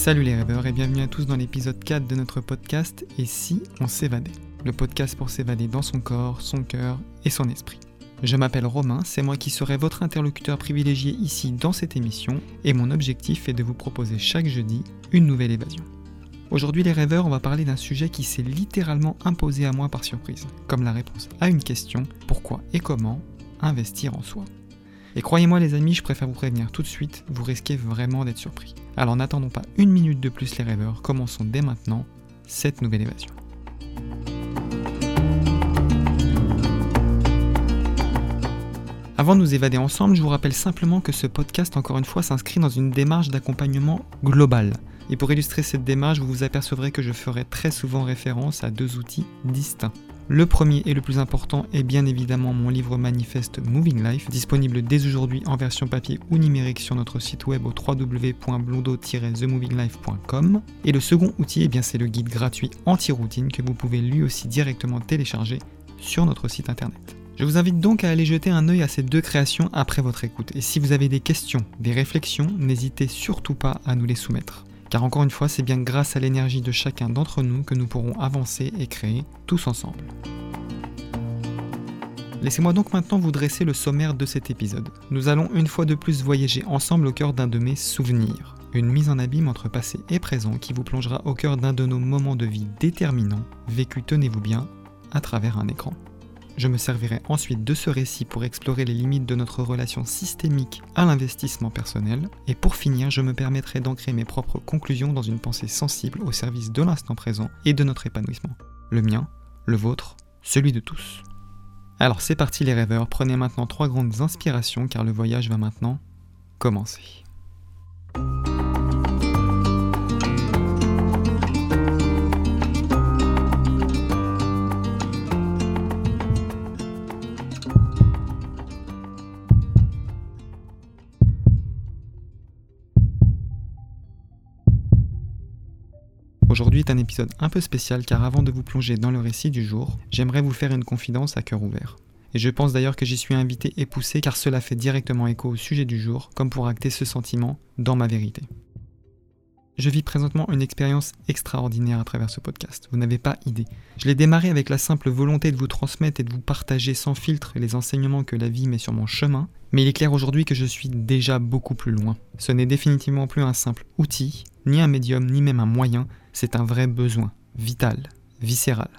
Salut les rêveurs et bienvenue à tous dans l'épisode 4 de notre podcast Et si on s'évadait? Le podcast pour s'évader dans son corps, son cœur et son esprit. Je m'appelle Romain, c'est moi qui serai votre interlocuteur privilégié ici dans cette émission et mon objectif est de vous proposer chaque jeudi une nouvelle évasion. Aujourd'hui les rêveurs, on va parler d'un sujet qui s'est littéralement imposé à moi par surprise, comme la réponse à une question, pourquoi et comment investir en soi? Et croyez-moi les amis, je préfère vous prévenir tout de suite, vous risquez vraiment d'être surpris. Alors n'attendons pas une minute de plus les rêveurs, commençons dès maintenant cette nouvelle évasion. Avant de nous évader ensemble, je vous rappelle simplement que ce podcast, encore une fois, s'inscrit dans une démarche d'accompagnement global. Et pour illustrer cette démarche, vous vous apercevrez que je ferai très souvent référence à deux outils distincts. Le premier et le plus important est bien évidemment mon livre manifeste Moving Life, disponible dès aujourd'hui en version papier ou numérique sur notre site web au www.blondo-themovinglife.com. Et le second outil, eh c'est le guide gratuit anti-routine que vous pouvez lui aussi directement télécharger sur notre site internet. Je vous invite donc à aller jeter un œil à ces deux créations après votre écoute. Et si vous avez des questions, des réflexions, n'hésitez surtout pas à nous les soumettre. Car encore une fois, c'est bien grâce à l'énergie de chacun d'entre nous que nous pourrons avancer et créer tous ensemble. Laissez-moi donc maintenant vous dresser le sommaire de cet épisode. Nous allons une fois de plus voyager ensemble au cœur d'un de mes souvenirs. Une mise en abîme entre passé et présent qui vous plongera au cœur d'un de nos moments de vie déterminants, vécu, tenez-vous bien, à travers un écran. Je me servirai ensuite de ce récit pour explorer les limites de notre relation systémique à l'investissement personnel, et pour finir, je me permettrai d'ancrer mes propres conclusions dans une pensée sensible au service de l'instant présent et de notre épanouissement. Le mien, le vôtre, celui de tous. Alors c'est parti les rêveurs, prenez maintenant trois grandes inspirations car le voyage va maintenant commencer. Aujourd'hui est un épisode un peu spécial car avant de vous plonger dans le récit du jour, j'aimerais vous faire une confidence à cœur ouvert. Et je pense d'ailleurs que j'y suis invité et poussé car cela fait directement écho au sujet du jour, comme pour acter ce sentiment dans ma vérité. Je vis présentement une expérience extraordinaire à travers ce podcast. Vous n'avez pas idée. Je l'ai démarré avec la simple volonté de vous transmettre et de vous partager sans filtre les enseignements que la vie met sur mon chemin, mais il est clair aujourd'hui que je suis déjà beaucoup plus loin. Ce n'est définitivement plus un simple outil, ni un médium, ni même un moyen, c'est un vrai besoin, vital, viscéral.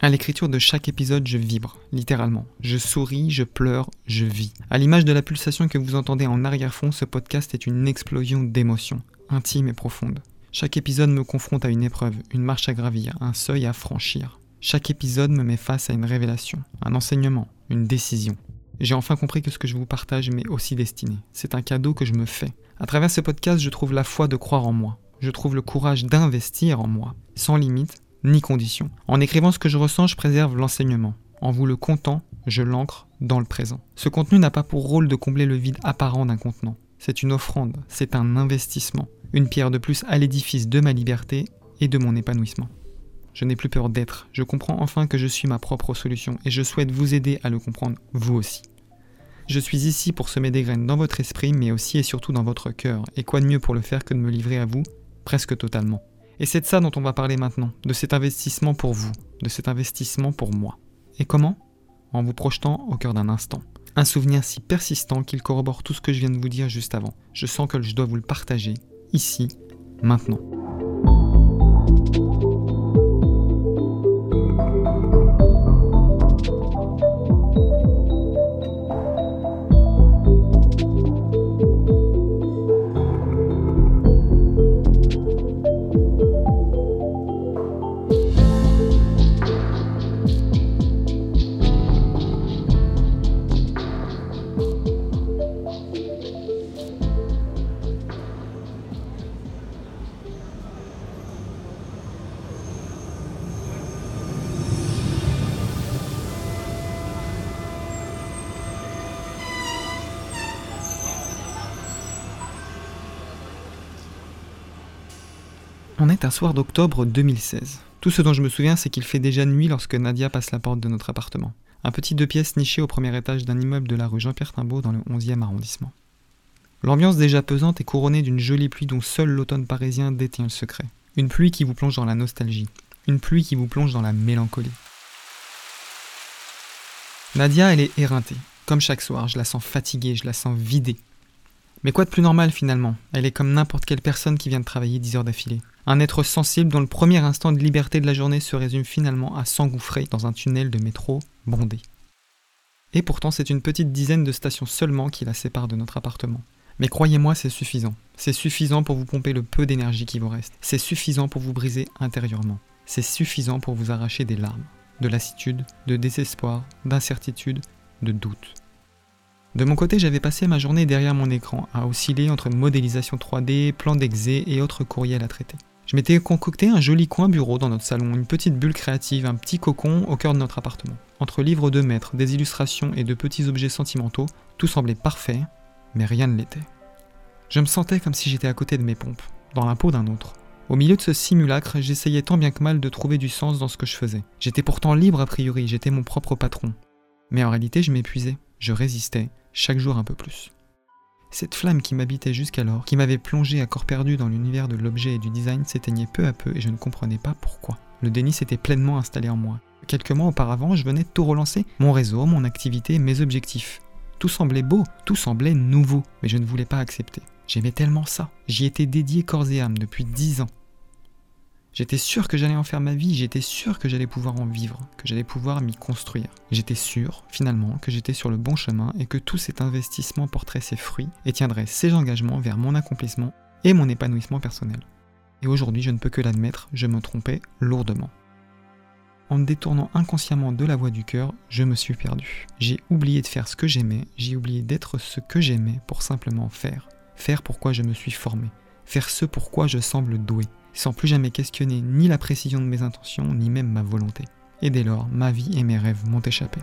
À l'écriture de chaque épisode, je vibre, littéralement. Je souris, je pleure, je vis. À l'image de la pulsation que vous entendez en arrière-fond, ce podcast est une explosion d'émotions, intime et profonde. Chaque épisode me confronte à une épreuve, une marche à gravir, un seuil à franchir. Chaque épisode me met face à une révélation, un enseignement, une décision. J'ai enfin compris que ce que je vous partage m'est aussi destiné. C'est un cadeau que je me fais. À travers ce podcast, je trouve la foi de croire en moi. Je trouve le courage d'investir en moi, sans limite ni condition. En écrivant ce que je ressens, je préserve l'enseignement. En vous le contant, je l'ancre dans le présent. Ce contenu n'a pas pour rôle de combler le vide apparent d'un contenant. C'est une offrande, c'est un investissement, une pierre de plus à l'édifice de ma liberté et de mon épanouissement. Je n'ai plus peur d'être, je comprends enfin que je suis ma propre solution et je souhaite vous aider à le comprendre vous aussi. Je suis ici pour semer des graines dans votre esprit, mais aussi et surtout dans votre cœur, et quoi de mieux pour le faire que de me livrer à vous, presque totalement. Et c'est de ça dont on va parler maintenant, de cet investissement pour vous, de cet investissement pour moi. Et comment? En vous projetant au cœur d'un instant. Un souvenir si persistant qu'il corrobore tout ce que je viens de vous dire juste avant. Je sens que je dois vous le partager, ici, maintenant. On est un soir d'octobre 2016. Tout ce dont je me souviens, c'est qu'il fait déjà nuit lorsque Nadia passe la porte de notre appartement. Un petit deux pièces niché au premier étage d'un immeuble de la rue Jean-Pierre Timbaud dans le 11e arrondissement. L'ambiance déjà pesante est couronnée d'une jolie pluie dont seul l'automne parisien détient le secret. Une pluie qui vous plonge dans la nostalgie, une pluie qui vous plonge dans la mélancolie. Nadia, elle est éreintée. Comme chaque soir, je la sens fatiguée, je la sens vidée. Mais quoi de plus normal finalement? Elle est comme n'importe quelle personne qui vient de travailler 10 heures d'affilée. Un être sensible dont le premier instant de liberté de la journée se résume finalement à s'engouffrer dans un tunnel de métro bondé. Et pourtant, c'est une petite dizaine de stations seulement qui la séparent de notre appartement. Mais croyez-moi, c'est suffisant. C'est suffisant pour vous pomper le peu d'énergie qui vous reste. C'est suffisant pour vous briser intérieurement. C'est suffisant pour vous arracher des larmes, de lassitude, de désespoir, d'incertitude, de doute. De mon côté, j'avais passé ma journée derrière mon écran, à osciller entre modélisation 3D, plan d'exé et autres courriels à traiter. Je m'étais concocté un joli coin bureau dans notre salon, une petite bulle créative, un petit cocon au cœur de notre appartement. Entre livres de maître, des illustrations et de petits objets sentimentaux, tout semblait parfait, mais rien ne l'était. Je me sentais comme si j'étais à côté de mes pompes, dans la peau d'un autre. Au milieu de ce simulacre, j'essayais tant bien que mal de trouver du sens dans ce que je faisais. J'étais pourtant libre a priori, j'étais mon propre patron. Mais en réalité, je m'épuisais, je résistais, chaque jour un peu plus. Cette flamme qui m'habitait jusqu'alors, qui m'avait plongé à corps perdu dans l'univers de l'objet et du design, s'éteignait peu à peu et je ne comprenais pas pourquoi. Le déni s'était pleinement installé en moi. Quelques mois auparavant, je venais de tout relancer, mon réseau, mon activité, mes objectifs. Tout semblait beau, tout semblait nouveau, mais je ne voulais pas accepter. J'aimais tellement ça. J'y étais dédié corps et âme depuis dix ans. J'étais sûr que j'allais en faire ma vie, j'étais sûr que j'allais pouvoir en vivre, que j'allais pouvoir m'y construire. J'étais sûr, finalement, que j'étais sur le bon chemin et que tout cet investissement porterait ses fruits et tiendrait ses engagements vers mon accomplissement et mon épanouissement personnel. Et aujourd'hui, je ne peux que l'admettre, je me trompais lourdement. En me détournant inconsciemment de la voie du cœur, je me suis perdu. J'ai oublié de faire ce que j'aimais, j'ai oublié d'être ce que j'aimais pour simplement faire. Faire pourquoi je me suis formé. Faire ce pourquoi je semble doué. Sans plus jamais questionner ni la précision de mes intentions, ni même ma volonté. Et dès lors, ma vie et mes rêves m'ont échappé.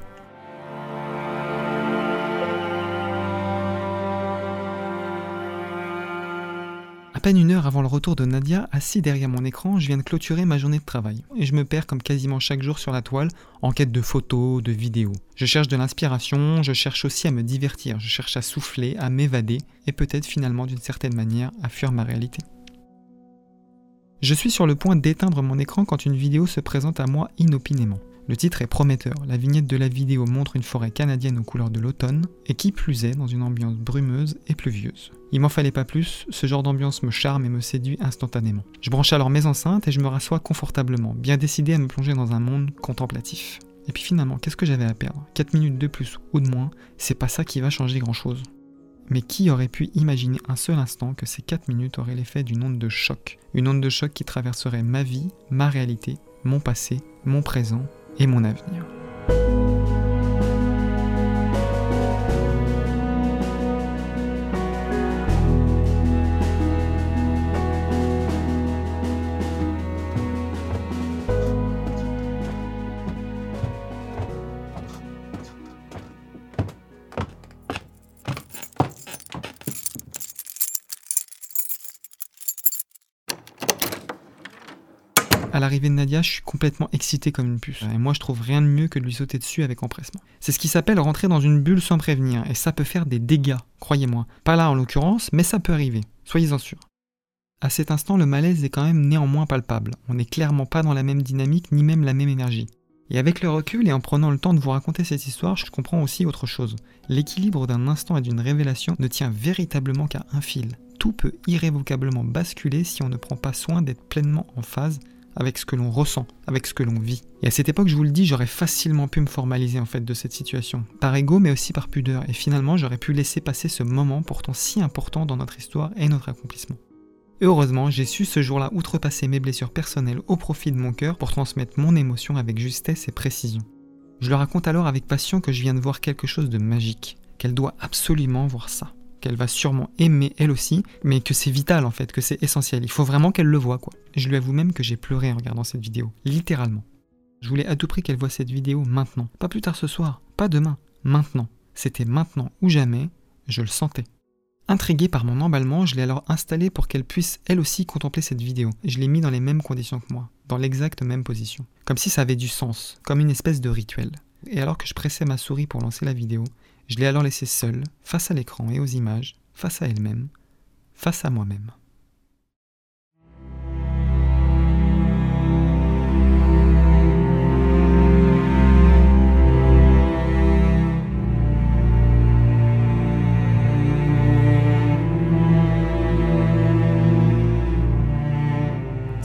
peine une heure avant le retour de Nadia, assis derrière mon écran, je viens de clôturer ma journée de travail. Et je me perds comme quasiment chaque jour sur la toile, en quête de photos, de vidéos. Je cherche de l'inspiration, je cherche aussi à me divertir, je cherche à souffler, à m'évader, et peut-être finalement d'une certaine manière à fuir ma réalité. Je suis sur le point d'éteindre mon écran quand une vidéo se présente à moi inopinément. Le titre est prometteur, la vignette de la vidéo montre une forêt canadienne aux couleurs de l'automne, et qui plus est dans une ambiance brumeuse et pluvieuse. Il m'en fallait pas plus, ce genre d'ambiance me charme et me séduit instantanément. Je branche alors mes enceintes et je me rassois confortablement, bien décidé à me plonger dans un monde contemplatif. Et puis finalement, qu'est-ce que j'avais à perdre? 4 minutes de plus ou de moins, c'est pas ça qui va changer grand chose. Mais qui aurait pu imaginer un seul instant que ces 4 minutes auraient l'effet d'une onde de choc? Une onde de choc qui traverserait ma vie, ma réalité, mon passé, mon présent et mon avenir. L'arrivée de Nadia, je suis complètement excité comme une puce. Et moi, je trouve rien de mieux que de lui sauter dessus avec empressement. C'est ce qui s'appelle rentrer dans une bulle sans prévenir, et ça peut faire des dégâts, croyez-moi. Pas là en l'occurrence, mais ça peut arriver, soyez-en sûrs. À cet instant, le malaise est quand même néanmoins palpable. On n'est clairement pas dans la même dynamique, ni même la même énergie. Et avec le recul et en prenant le temps de vous raconter cette histoire, je comprends aussi autre chose. L'équilibre d'un instant et d'une révélation ne tient véritablement qu'à un fil. Tout peut irrévocablement basculer si on ne prend pas soin d'être pleinement en phase avec ce que l'on ressent, avec ce que l'on vit. Et à cette époque, je vous le dis, j'aurais facilement pu me formaliser en fait de cette situation, par ego mais aussi par pudeur, et finalement j'aurais pu laisser passer ce moment pourtant si important dans notre histoire et notre accomplissement. Heureusement, j'ai su ce jour-là outrepasser mes blessures personnelles au profit de mon cœur pour transmettre mon émotion avec justesse et précision. Je le raconte alors avec passion que je viens de voir quelque chose de magique, qu'elle doit absolument voir ça qu'elle va sûrement aimer elle aussi, mais que c'est vital en fait, que c'est essentiel. Il faut vraiment qu'elle le voit quoi. Je lui avoue même que j'ai pleuré en regardant cette vidéo, littéralement. Je voulais à tout prix qu'elle voie cette vidéo maintenant, pas plus tard ce soir, pas demain, maintenant. C'était maintenant ou jamais, je le sentais. Intrigué par mon emballement, je l'ai alors installé pour qu'elle puisse elle aussi contempler cette vidéo. Je l'ai mis dans les mêmes conditions que moi, dans l'exacte même position. Comme si ça avait du sens, comme une espèce de rituel. Et alors que je pressais ma souris pour lancer la vidéo, je l'ai alors laissé seul, face à l'écran et aux images, face à elle-même, face à moi-même.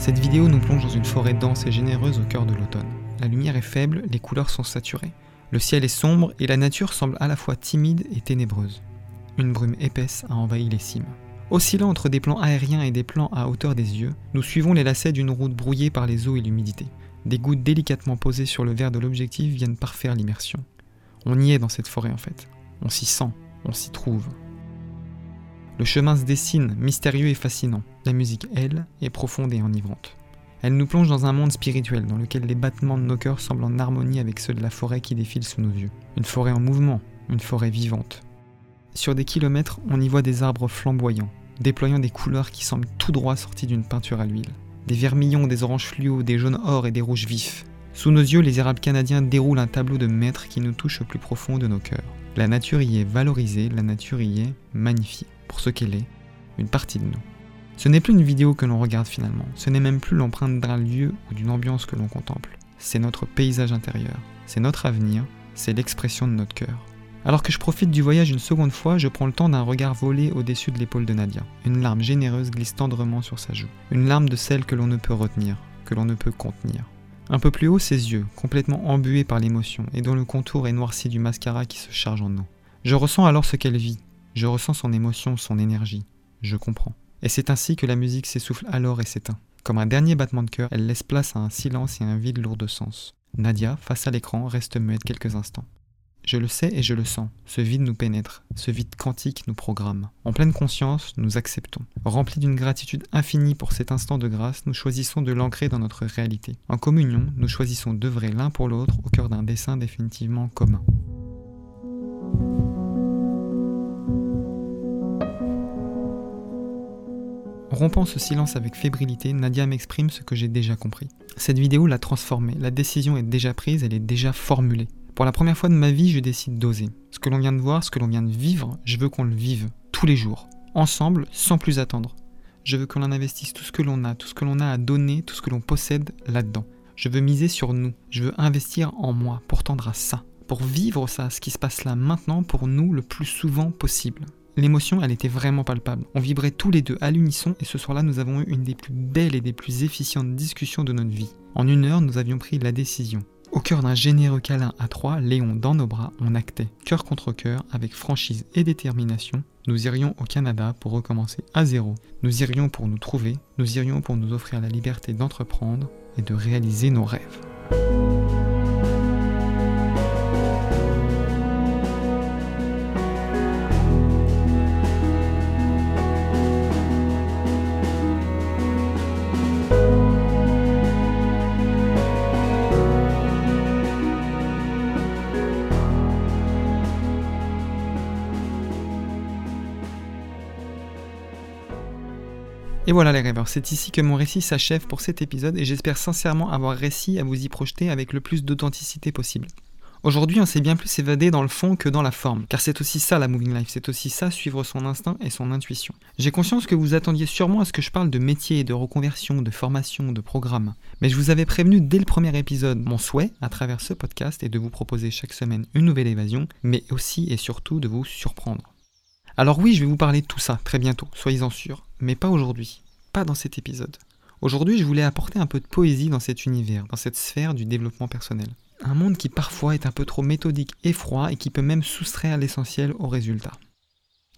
Cette vidéo nous plonge dans une forêt dense et généreuse au cœur de l'automne. La lumière est faible, les couleurs sont saturées. Le ciel est sombre et la nature semble à la fois timide et ténébreuse. Une brume épaisse a envahi les cimes. Oscillant entre des plans aériens et des plans à hauteur des yeux, nous suivons les lacets d'une route brouillée par les eaux et l'humidité. Des gouttes délicatement posées sur le verre de l'objectif viennent parfaire l'immersion. On y est dans cette forêt en fait. On s'y sent, on s'y trouve. Le chemin se dessine, mystérieux et fascinant. La musique, elle, est profonde et enivrante. Elle nous plonge dans un monde spirituel dans lequel les battements de nos cœurs semblent en harmonie avec ceux de la forêt qui défile sous nos yeux. Une forêt en mouvement, une forêt vivante. Sur des kilomètres, on y voit des arbres flamboyants, déployant des couleurs qui semblent tout droit sorties d'une peinture à l'huile. Des vermillons, des oranges fluo, des jaunes or et des rouges vifs. Sous nos yeux, les érables canadiens déroulent un tableau de maître qui nous touche au plus profond de nos cœurs. La nature y est valorisée, la nature y est magnifiée pour ce qu'elle est, une partie de nous. Ce n'est plus une vidéo que l'on regarde finalement, ce n'est même plus l'empreinte d'un lieu ou d'une ambiance que l'on contemple, c'est notre paysage intérieur, c'est notre avenir, c'est l'expression de notre cœur. Alors que je profite du voyage une seconde fois, je prends le temps d'un regard volé au-dessus de l'épaule de Nadia. Une larme généreuse glisse tendrement sur sa joue. Une larme de celle que l'on ne peut retenir, que l'on ne peut contenir. Un peu plus haut, ses yeux, complètement embués par l'émotion et dont le contour est noirci du mascara qui se charge en eau. Je ressens alors ce qu'elle vit, je ressens son émotion, son énergie. Je comprends. Et c'est ainsi que la musique s'essouffle alors et s'éteint. Comme un dernier battement de cœur, elle laisse place à un silence et un vide lourd de sens. Nadia, face à l'écran, reste muette quelques instants. Je le sais et je le sens. Ce vide nous pénètre. Ce vide quantique nous programme. En pleine conscience, nous acceptons. Remplis d'une gratitude infinie pour cet instant de grâce, nous choisissons de l'ancrer dans notre réalité. En communion, nous choisissons d'œuvrer l'un pour l'autre au cœur d'un dessin définitivement commun. Rompant ce silence avec fébrilité, Nadia m'exprime ce que j'ai déjà compris. Cette vidéo l'a transformée, la décision est déjà prise, elle est déjà formulée. Pour la première fois de ma vie, je décide d'oser. Ce que l'on vient de voir, ce que l'on vient de vivre, je veux qu'on le vive, tous les jours, ensemble, sans plus attendre. Je veux qu'on en investisse tout ce que l'on a, tout ce que l'on a à donner, tout ce que l'on possède là-dedans. Je veux miser sur nous, je veux investir en moi pour tendre à ça, pour vivre ça, ce qui se passe là maintenant pour nous le plus souvent possible. L'émotion, elle était vraiment palpable. On vibrait tous les deux à l'unisson et ce soir-là, nous avons eu une des plus belles et des plus efficientes discussions de notre vie. En une heure, nous avions pris la décision. Au cœur d'un généreux câlin à trois, Léon dans nos bras, on actait, cœur contre cœur, avec franchise et détermination. Nous irions au Canada pour recommencer à zéro. Nous irions pour nous trouver, nous irions pour nous offrir la liberté d'entreprendre et de réaliser nos rêves. Et voilà les rêveurs, c'est ici que mon récit s'achève pour cet épisode et j'espère sincèrement avoir réussi à vous y projeter avec le plus d'authenticité possible. Aujourd'hui, on s'est bien plus évadé dans le fond que dans la forme, car c'est aussi ça la moving life, c'est aussi ça suivre son instinct et son intuition. J'ai conscience que vous attendiez sûrement à ce que je parle de métier, de reconversion, de formation, de programme. Mais je vous avais prévenu dès le premier épisode, mon souhait à travers ce podcast est de vous proposer chaque semaine une nouvelle évasion, mais aussi et surtout de vous surprendre. Alors oui, je vais vous parler de tout ça très bientôt, soyez-en sûrs, mais pas aujourd'hui, pas dans cet épisode. Aujourd'hui, je voulais apporter un peu de poésie dans cet univers, dans cette sphère du développement personnel. Un monde qui parfois est un peu trop méthodique et froid et qui peut même soustraire l'essentiel au résultat.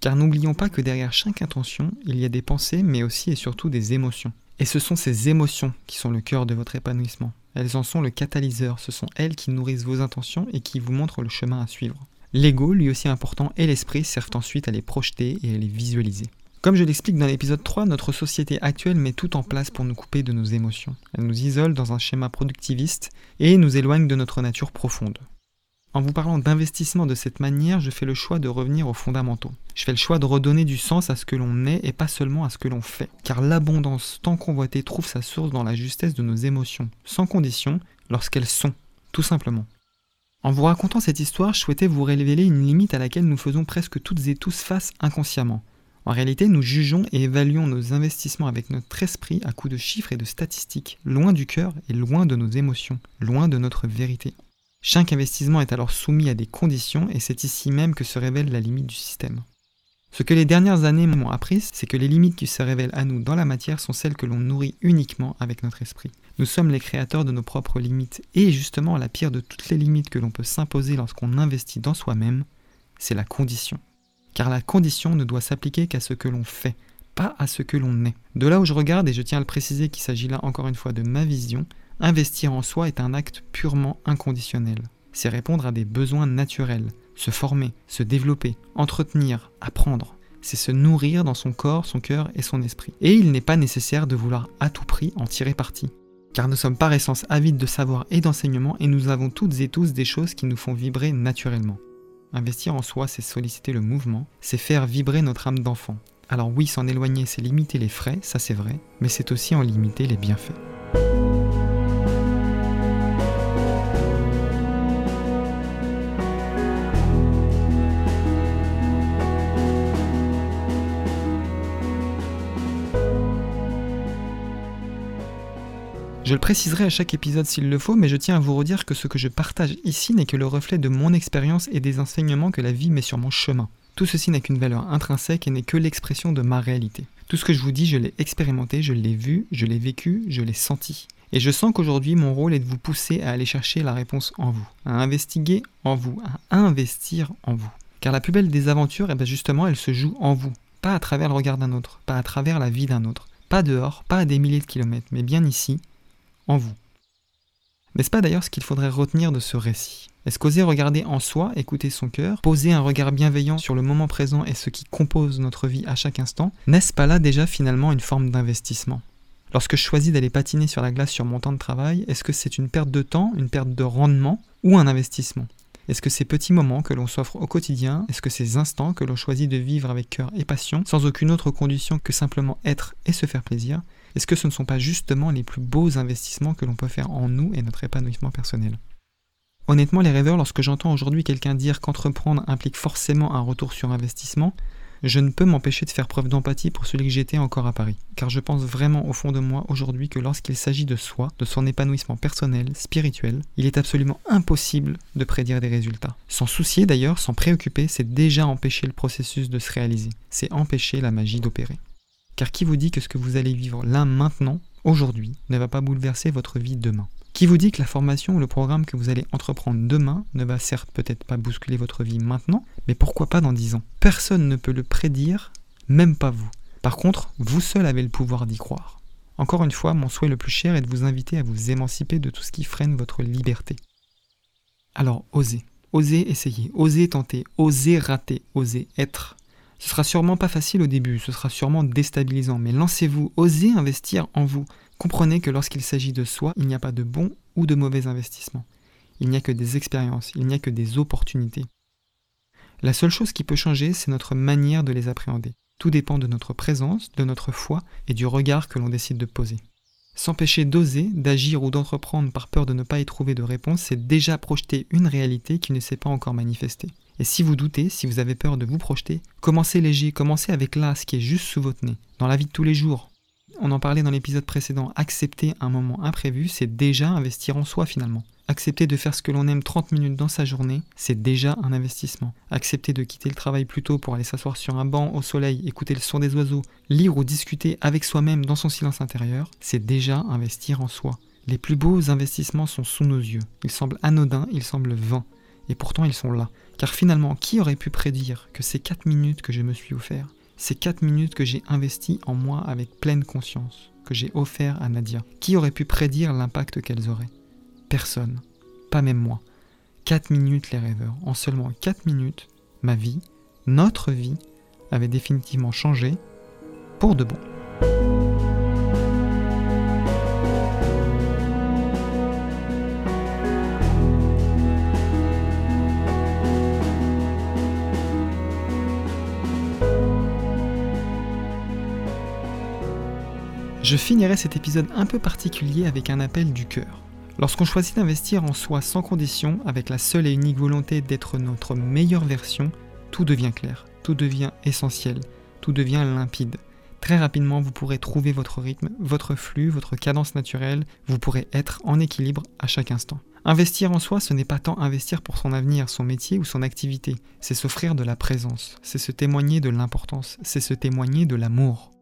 Car n'oublions pas que derrière chaque intention, il y a des pensées, mais aussi et surtout des émotions. Et ce sont ces émotions qui sont le cœur de votre épanouissement. Elles en sont le catalyseur, ce sont elles qui nourrissent vos intentions et qui vous montrent le chemin à suivre. L'ego, lui aussi important, et l'esprit servent ensuite à les projeter et à les visualiser. Comme je l'explique dans l'épisode 3, notre société actuelle met tout en place pour nous couper de nos émotions. Elle nous isole dans un schéma productiviste et nous éloigne de notre nature profonde. En vous parlant d'investissement de cette manière, je fais le choix de revenir aux fondamentaux. Je fais le choix de redonner du sens à ce que l'on est et pas seulement à ce que l'on fait. Car l'abondance tant convoitée trouve sa source dans la justesse de nos émotions, sans condition, lorsqu'elles sont, tout simplement. En vous racontant cette histoire, je souhaitais vous révéler une limite à laquelle nous faisons presque toutes et tous face inconsciemment. En réalité, nous jugeons et évaluons nos investissements avec notre esprit à coups de chiffres et de statistiques, loin du cœur et loin de nos émotions, loin de notre vérité. Chaque investissement est alors soumis à des conditions et c'est ici même que se révèle la limite du système. Ce que les dernières années m'ont appris, c'est que les limites qui se révèlent à nous dans la matière sont celles que l'on nourrit uniquement avec notre esprit. Nous sommes les créateurs de nos propres limites et justement la pire de toutes les limites que l'on peut s'imposer lorsqu'on investit dans soi-même, c'est la condition car la condition ne doit s'appliquer qu'à ce que l'on fait, pas à ce que l'on est. De là où je regarde, et je tiens à le préciser qu'il s'agit là encore une fois de ma vision, investir en soi est un acte purement inconditionnel. C'est répondre à des besoins naturels, se former, se développer, entretenir, apprendre. C'est se nourrir dans son corps, son cœur et son esprit. Et il n'est pas nécessaire de vouloir à tout prix en tirer parti. Car nous sommes par essence avides de savoir et d'enseignement et nous avons toutes et tous des choses qui nous font vibrer naturellement. Investir en soi, c'est solliciter le mouvement, c'est faire vibrer notre âme d'enfant. Alors oui, s'en éloigner, c'est limiter les frais, ça c'est vrai, mais c'est aussi en limiter les bienfaits. Je le préciserai à chaque épisode s'il le faut, mais je tiens à vous redire que ce que je partage ici n'est que le reflet de mon expérience et des enseignements que la vie met sur mon chemin. Tout ceci n'a qu'une valeur intrinsèque et n'est que l'expression de ma réalité. Tout ce que je vous dis, je l'ai expérimenté, je l'ai vu, je l'ai vécu, je l'ai senti. Et je sens qu'aujourd'hui, mon rôle est de vous pousser à aller chercher la réponse en vous, à investiguer en vous, à investir en vous. Car la plus belle des aventures, eh bien justement, elle se joue en vous, pas à travers le regard d'un autre, pas à travers la vie d'un autre, pas dehors, pas à des milliers de kilomètres, mais bien ici, en vous. N'est-ce pas d'ailleurs ce qu'il faudrait retenir de ce récit? Est-ce qu'oser regarder en soi, écouter son cœur, poser un regard bienveillant sur le moment présent et ce qui compose notre vie à chaque instant, n'est-ce pas là déjà finalement une forme d'investissement? Lorsque je choisis d'aller patiner sur la glace sur mon temps de travail, est-ce que c'est une perte de temps, une perte de rendement ou un investissement? Est-ce que ces petits moments que l'on s'offre au quotidien, est-ce que ces instants que l'on choisit de vivre avec cœur et passion, sans aucune autre condition que simplement être et se faire plaisir, est-ce que ce ne sont pas justement les plus beaux investissements que l'on peut faire en nous et notre épanouissement personnel? Honnêtement, les rêveurs, lorsque j'entends aujourd'hui quelqu'un dire qu'entreprendre implique forcément un retour sur investissement, je ne peux m'empêcher de faire preuve d'empathie pour celui que j'étais encore à Paris, car je pense vraiment au fond de moi aujourd'hui que lorsqu'il s'agit de soi, de son épanouissement personnel, spirituel, il est absolument impossible de prédire des résultats. Sans soucier d'ailleurs, sans préoccuper, c'est déjà empêcher le processus de se réaliser, c'est empêcher la magie d'opérer. Car qui vous dit que ce que vous allez vivre là maintenant, aujourd'hui, ne va pas bouleverser votre vie demain? Qui vous dit que la formation ou le programme que vous allez entreprendre demain ne va certes peut-être pas bousculer votre vie maintenant, mais pourquoi pas dans dix ans? Personne ne peut le prédire, même pas vous. Par contre, vous seul avez le pouvoir d'y croire. Encore une fois, mon souhait le plus cher est de vous inviter à vous émanciper de tout ce qui freine votre liberté. Alors, osez. Osez essayer, osez tenter, osez rater, osez être. Ce sera sûrement pas facile au début, ce sera sûrement déstabilisant, mais lancez-vous, osez investir en vous. Comprenez que lorsqu'il s'agit de soi, il n'y a pas de bon ou de mauvais investissement. Il n'y a que des expériences, il n'y a que des opportunités. La seule chose qui peut changer, c'est notre manière de les appréhender. Tout dépend de notre présence, de notre foi et du regard que l'on décide de poser. S'empêcher d'oser, d'agir ou d'entreprendre par peur de ne pas y trouver de réponse, c'est déjà projeter une réalité qui ne s'est pas encore manifestée. Et si vous doutez, si vous avez peur de vous projeter, commencez léger, commencez avec là, ce qui est juste sous votre nez, dans la vie de tous les jours. On en parlait dans l'épisode précédent, accepter un moment imprévu, c'est déjà investir en soi finalement. Accepter de faire ce que l'on aime 30 minutes dans sa journée, c'est déjà un investissement. Accepter de quitter le travail plus tôt pour aller s'asseoir sur un banc au soleil, écouter le son des oiseaux, lire ou discuter avec soi-même dans son silence intérieur, c'est déjà investir en soi. Les plus beaux investissements sont sous nos yeux. Ils semblent anodins, ils semblent vains. Et pourtant ils sont là. Car finalement, qui aurait pu prédire que ces 4 minutes que je me suis offert, ces 4 minutes que j'ai investies en moi avec pleine conscience, que j'ai offert à Nadia, qui aurait pu prédire l'impact qu'elles auraient? Personne, pas même moi. 4 minutes les rêveurs, en seulement 4 minutes, ma vie, notre vie, avait définitivement changé pour de bon. Je finirai cet épisode un peu particulier avec un appel du cœur. Lorsqu'on choisit d'investir en soi sans condition, avec la seule et unique volonté d'être notre meilleure version, tout devient clair, tout devient essentiel. tout devient limpide. Très rapidement, vous pourrez trouver votre rythme, votre flux, votre cadence naturelle, vous pourrez être en équilibre à chaque instant. Investir en soi, ce n'est pas tant investir pour son avenir, son métier ou son activité, c'est s'offrir de la présence, c'est se témoigner de l'importance, c'est se témoigner de l'amour.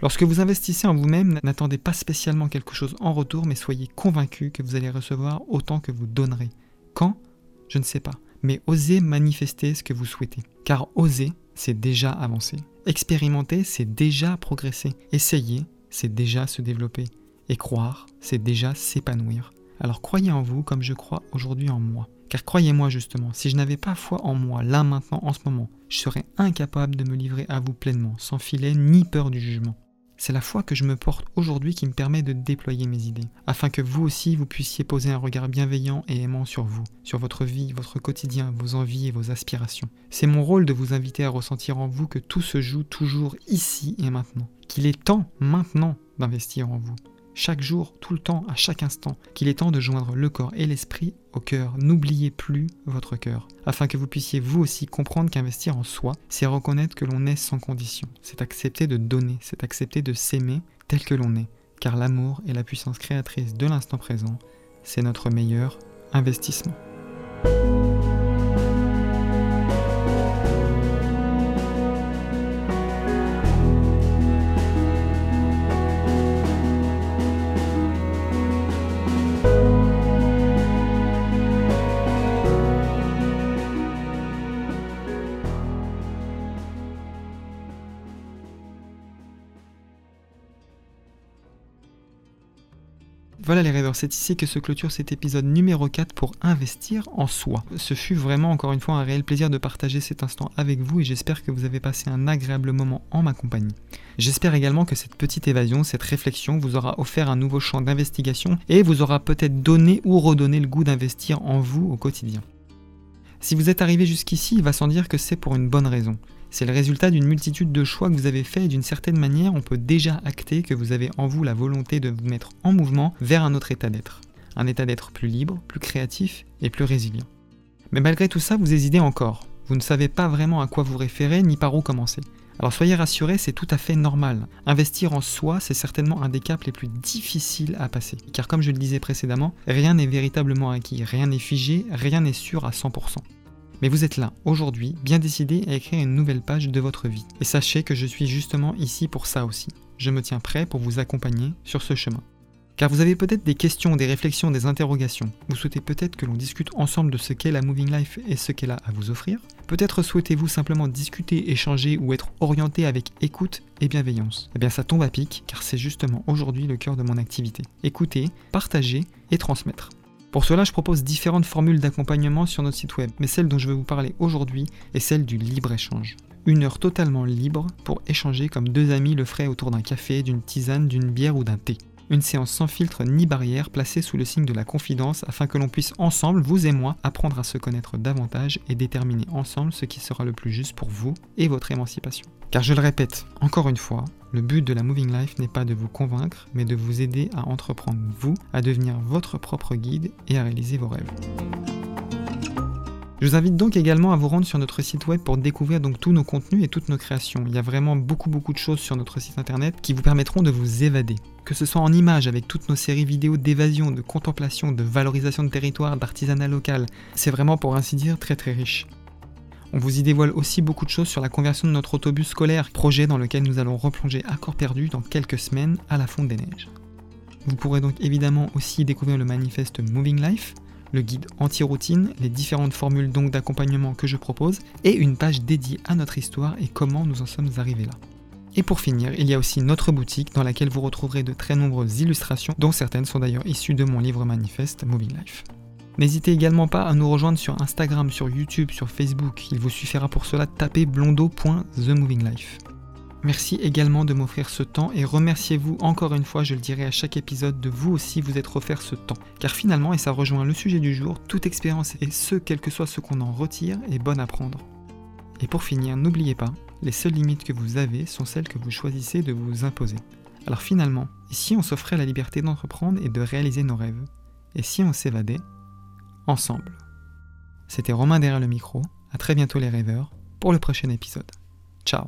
Lorsque vous investissez en vous-même, n'attendez pas spécialement quelque chose en retour, mais soyez convaincu que vous allez recevoir autant que vous donnerez. Quand? Je ne sais pas. Mais osez manifester ce que vous souhaitez. Car oser, c'est déjà avancer. Expérimenter, c'est déjà progresser. Essayer, c'est déjà se développer. Et croire, c'est déjà s'épanouir. Alors croyez en vous comme je crois aujourd'hui en moi. Car croyez-moi justement, si je n'avais pas foi en moi, là maintenant, en ce moment, je serais incapable de me livrer à vous pleinement, sans filet ni peur du jugement. C'est la foi que je me porte aujourd'hui qui me permet de déployer mes idées, afin que vous aussi vous puissiez poser un regard bienveillant et aimant sur vous, sur votre vie, votre quotidien, vos envies et vos aspirations. C'est mon rôle de vous inviter à ressentir en vous que tout se joue toujours ici et maintenant, qu'il est temps maintenant d'investir en vous chaque jour, tout le temps, à chaque instant, qu'il est temps de joindre le corps et l'esprit au cœur. N'oubliez plus votre cœur, afin que vous puissiez vous aussi comprendre qu'investir en soi, c'est reconnaître que l'on est sans condition, c'est accepter de donner, c'est accepter de s'aimer tel que l'on est, car l'amour est la puissance créatrice de l'instant présent, c'est notre meilleur investissement. Voilà les rêveurs, c'est ici que se clôture cet épisode numéro 4 pour investir en soi. Ce fut vraiment encore une fois un réel plaisir de partager cet instant avec vous et j'espère que vous avez passé un agréable moment en ma compagnie. J'espère également que cette petite évasion, cette réflexion vous aura offert un nouveau champ d'investigation et vous aura peut-être donné ou redonné le goût d'investir en vous au quotidien. Si vous êtes arrivé jusqu'ici, il va sans dire que c'est pour une bonne raison. C'est le résultat d'une multitude de choix que vous avez faits et d'une certaine manière, on peut déjà acter que vous avez en vous la volonté de vous mettre en mouvement vers un autre état d'être. Un état d'être plus libre, plus créatif et plus résilient. Mais malgré tout ça, vous hésitez encore. Vous ne savez pas vraiment à quoi vous référer ni par où commencer. Alors soyez rassurés, c'est tout à fait normal. Investir en soi, c'est certainement un des caps les plus difficiles à passer. Car comme je le disais précédemment, rien n'est véritablement acquis, rien n'est figé, rien n'est sûr à 100%. Mais vous êtes là, aujourd'hui, bien décidé à écrire une nouvelle page de votre vie. Et sachez que je suis justement ici pour ça aussi. Je me tiens prêt pour vous accompagner sur ce chemin. Car vous avez peut-être des questions, des réflexions, des interrogations. Vous souhaitez peut-être que l'on discute ensemble de ce qu'est la Moving Life et ce qu'elle a à vous offrir. Peut-être souhaitez-vous simplement discuter, échanger ou être orienté avec écoute et bienveillance. Eh bien ça tombe à pic car c'est justement aujourd'hui le cœur de mon activité. Écouter, partager et transmettre. Pour cela, je propose différentes formules d'accompagnement sur notre site web, mais celle dont je vais vous parler aujourd'hui est celle du libre-échange. Une heure totalement libre pour échanger comme deux amis le feraient autour d'un café, d'une tisane, d'une bière ou d'un thé. Une séance sans filtre ni barrière placée sous le signe de la confidence afin que l'on puisse ensemble, vous et moi, apprendre à se connaître davantage et déterminer ensemble ce qui sera le plus juste pour vous et votre émancipation. Car je le répète encore une fois, le but de la Moving Life n'est pas de vous convaincre, mais de vous aider à entreprendre vous, à devenir votre propre guide et à réaliser vos rêves. Je vous invite donc également à vous rendre sur notre site web pour découvrir donc tous nos contenus et toutes nos créations. Il y a vraiment beaucoup beaucoup de choses sur notre site internet qui vous permettront de vous évader. Que ce soit en images avec toutes nos séries vidéo d'évasion, de contemplation, de valorisation de territoire, d'artisanat local, c'est vraiment pour ainsi dire très très riche. On vous y dévoile aussi beaucoup de choses sur la conversion de notre autobus scolaire, projet dans lequel nous allons replonger à corps perdu dans quelques semaines à la fonte des neiges. Vous pourrez donc évidemment aussi découvrir le manifeste Moving Life, le guide anti-routine, les différentes formules donc d'accompagnement que je propose, et une page dédiée à notre histoire et comment nous en sommes arrivés là. Et pour finir, il y a aussi notre boutique dans laquelle vous retrouverez de très nombreuses illustrations, dont certaines sont d'ailleurs issues de mon livre manifeste Moving Life. N'hésitez également pas à nous rejoindre sur Instagram, sur YouTube, sur Facebook. Il vous suffira pour cela de taper blondo.themovinglife. Merci également de m'offrir ce temps et remerciez-vous encore une fois, je le dirai à chaque épisode, de vous aussi vous être offert ce temps. Car finalement, et ça rejoint le sujet du jour, toute expérience et ce, quel que soit ce qu'on en retire, est bonne à prendre. Et pour finir, n'oubliez pas, les seules limites que vous avez sont celles que vous choisissez de vous imposer. Alors finalement, si on s'offrait la liberté d'entreprendre et de réaliser nos rêves? Et si on s'évadait? Ensemble. C'était Romain derrière le micro, à très bientôt les rêveurs, pour le prochain épisode. Ciao